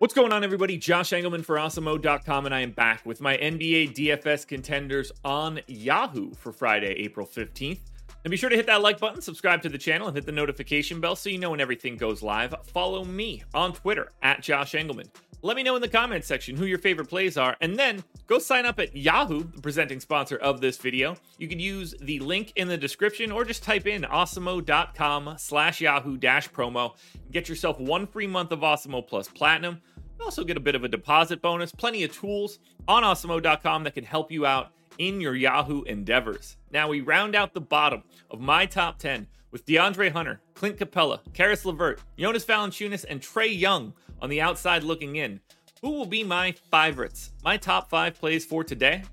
What's going on, everybody? Josh Engleman for Awesemo.com, and I am back with my NBA DFS contenders on Yahoo for Friday, April 15th. And be sure to hit that like button, subscribe to the channel, and hit the notification bell so you know when everything goes live. Follow me on Twitter at Josh Engleman. Let me know in the comments section who your favorite plays are, and then go sign up at Yahoo, the presenting sponsor of this video. You can use the link in the description or just type in awesemo.com slash Yahoo dash promo. And get yourself one free month of Awesemo Plus Platinum. You also get a bit of a deposit bonus, plenty of tools on awesemo.com that can help you out in your Yahoo endeavors. Now we round out the bottom of my top 10 with DeAndre Hunter, Clint Capela, Caris LeVert, Jonas Valanciunas, and Trae Young on the outside looking in. Who will be my favorites? My top five plays for today?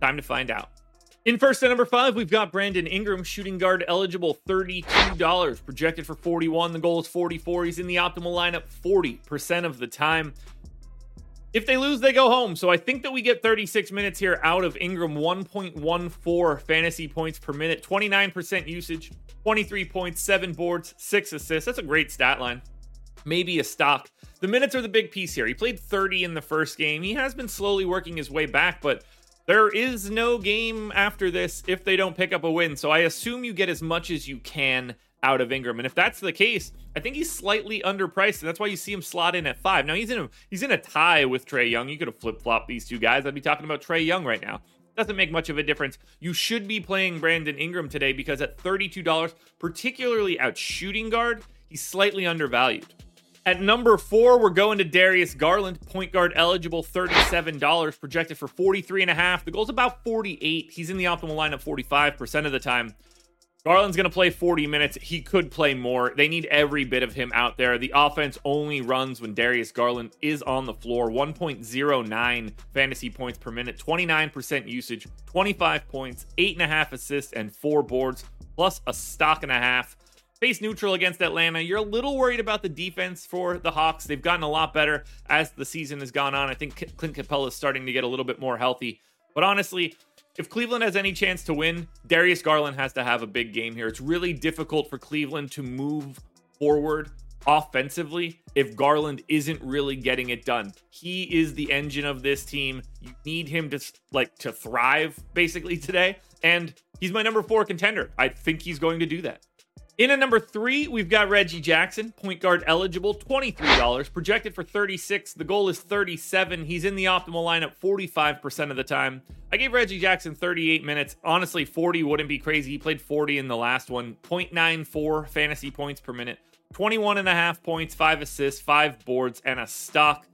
Time to find out. In first at number five, we've got Brandon Ingram, shooting guard eligible, $32, projected for 41. The goal is 44. He's in the optimal lineup 40% of the time. If they lose, they go home. So I think that we get 36 minutes here out of Ingram, 1.14 fantasy points per minute, 29% usage, 23 points, seven boards, six assists. That's a great stat line. Maybe a stock. The minutes are the big piece here. He played 30 in the first game. He has been slowly working his way back, but there is no game after this if they don't pick up a win. So I assume you get as much as you can out of Ingram. And if that's the case, I think he's slightly underpriced, and that's why you see him slot in at five. Now he's in a he's in a tie with Trae Young. You could have flip flopped these two guys. I'd be talking about Trae Young right now. Doesn't make much of a difference. You should be playing Brandon Ingram today because at $32, particularly out shooting guard, he's slightly undervalued. At number four, we're going to Darius Garland, point guard eligible, $37, projected for 43 and a half. The goal's about 48. He's in the optimal lineup 45% of the time. Garland's going to play 40 minutes. He could play more. They need every bit of him out there. The offense only runs when Darius Garland is on the floor. 1.09 fantasy points per minute, 29% usage, 25 points, 8.5 assists, and 4 boards, plus a stock and a half face neutral against Atlanta. You're a little worried about the defense for the Hawks. They've gotten a lot better as the season has gone on. I think Clint Capela is starting to get a little bit more healthy. But honestly, if Cleveland has any chance to win, Darius Garland has to have a big game here. It's really difficult for Cleveland to move forward offensively if Garland isn't really getting it done. He is the engine of this team. You need him to like to thrive basically today and he's my number 4 contender. I think he's going to do that. In at number three, we've got Reggie Jackson, point guard eligible, $23, projected for 36. The goal is 37. He's in the optimal lineup 45% of the time. I gave Reggie Jackson 38 minutes. Honestly, 40 wouldn't be crazy. He played 40 in the last one, 0.94 fantasy points per minute, 21 and a half points, five assists, five boards, and a stock.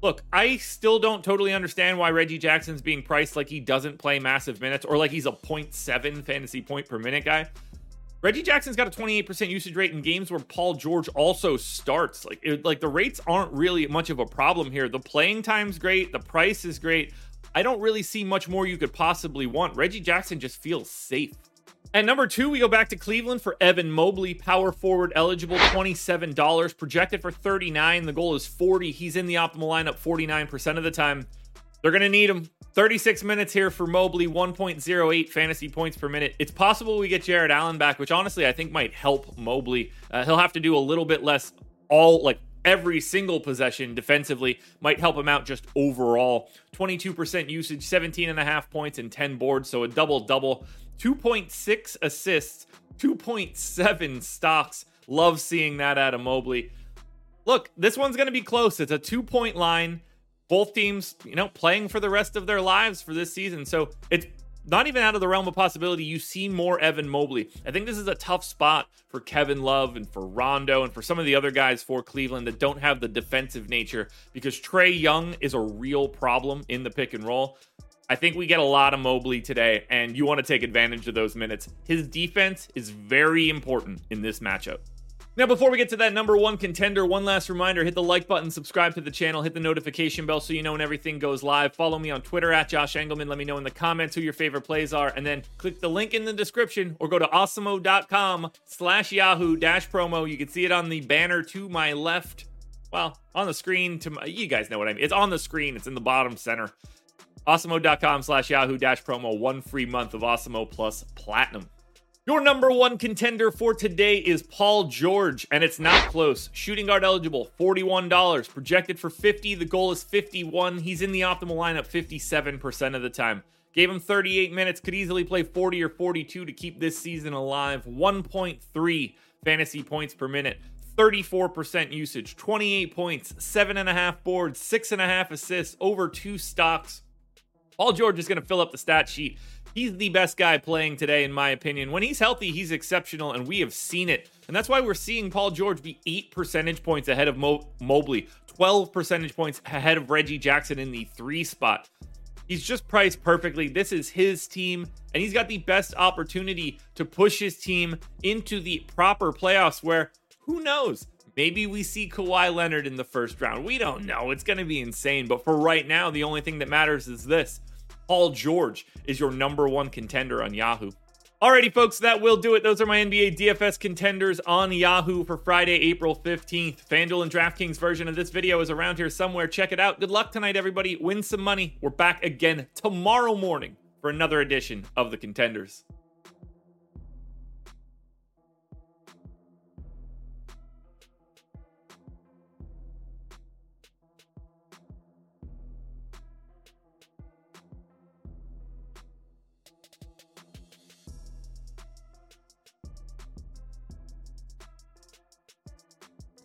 Look, I still don't totally understand why Reggie Jackson's being priced like he doesn't play massive minutes or like he's a 0.7 fantasy point per minute guy. Reggie Jackson's got a 28% usage rate in games where Paul George also starts. Like, it, like the rates aren't really much of a problem here. The playing time's great, the price is great. I don't really see much more you could possibly want. Reggie Jackson just feels safe. At number two, we go back to Cleveland for Evan Mobley, power forward eligible, $27, projected for 39. The goal is 40. He's in the optimal lineup 49% of the time. They're going to need him. 36 minutes here for Mobley, 1.08 fantasy points per minute. It's possible we get Jarrett Allen back, which honestly I think might help Mobley. Uh, he'll have to do a little bit less all like every single possession defensively might help him out just overall 22% usage 17 and a half points and 10 boards so a double double 2.6 assists 2.7 stocks love seeing that out of mobley look this one's going to be close it's a two point line both teams, you know, playing for the rest of their lives for this season. So it's not even out of the realm of possibility. You see more Evan Mobley. I think this is a tough spot for Kevin Love and for Rondo and for some of the other guys for Cleveland that don't have the defensive nature because Trae Young is a real problem in the pick and roll. I think we get a lot of Mobley today, and you want to take advantage of those minutes. His defense is very important in this matchup. Now, before we get to that number one contender, one last reminder hit the like button, subscribe to the channel, hit the notification bell so you know when everything goes live. Follow me on Twitter at Josh Engleman. Let me know in the comments who your favorite plays are. And then click the link in the description or go to awesemo.com slash Yahoo dash promo. You can see it on the banner to my left. Well, on the screen to my, you guys know what I mean. It's on the screen, it's in the bottom center. Awesemo.com slash Yahoo dash promo. One free month of Awesemo Plus Platinum. Your number one contender for today is Paul George, and it's not close. Shooting guard eligible, $41. Projected for 50. The goal is 51. He's in the optimal lineup 57% of the time. Gave him 38 minutes, could easily play 40 or 42 to keep this season alive. 1.3 fantasy points per minute. 34% usage, 28 points, 7.5 boards, 6.5 assists, over two stocks. Paul George is going to fill up the stat sheet He's the best guy playing today, in my opinion. When he's healthy, he's exceptional, and we have seen it. And that's why we're seeing Paul George be eight percentage points ahead of Mo- Mobley, 12 percentage points ahead of Reggie Jackson in the three spot. He's just priced perfectly. This is his team, and he's got the best opportunity to push his team into the proper playoffs where who knows? Maybe we see Kawhi Leonard in the first round. We don't know. It's going to be insane. But for right now, the only thing that matters is this Paul George is your number one contender on Yahoo. Alrighty, folks, that will do it. Those are my NBA DFS contenders on Yahoo for Friday, April 15th. FanDuel and DraftKings version of this video is around here somewhere. Check it out. Good luck tonight, everybody. Win some money. We're back again tomorrow morning for another edition of the Contenders.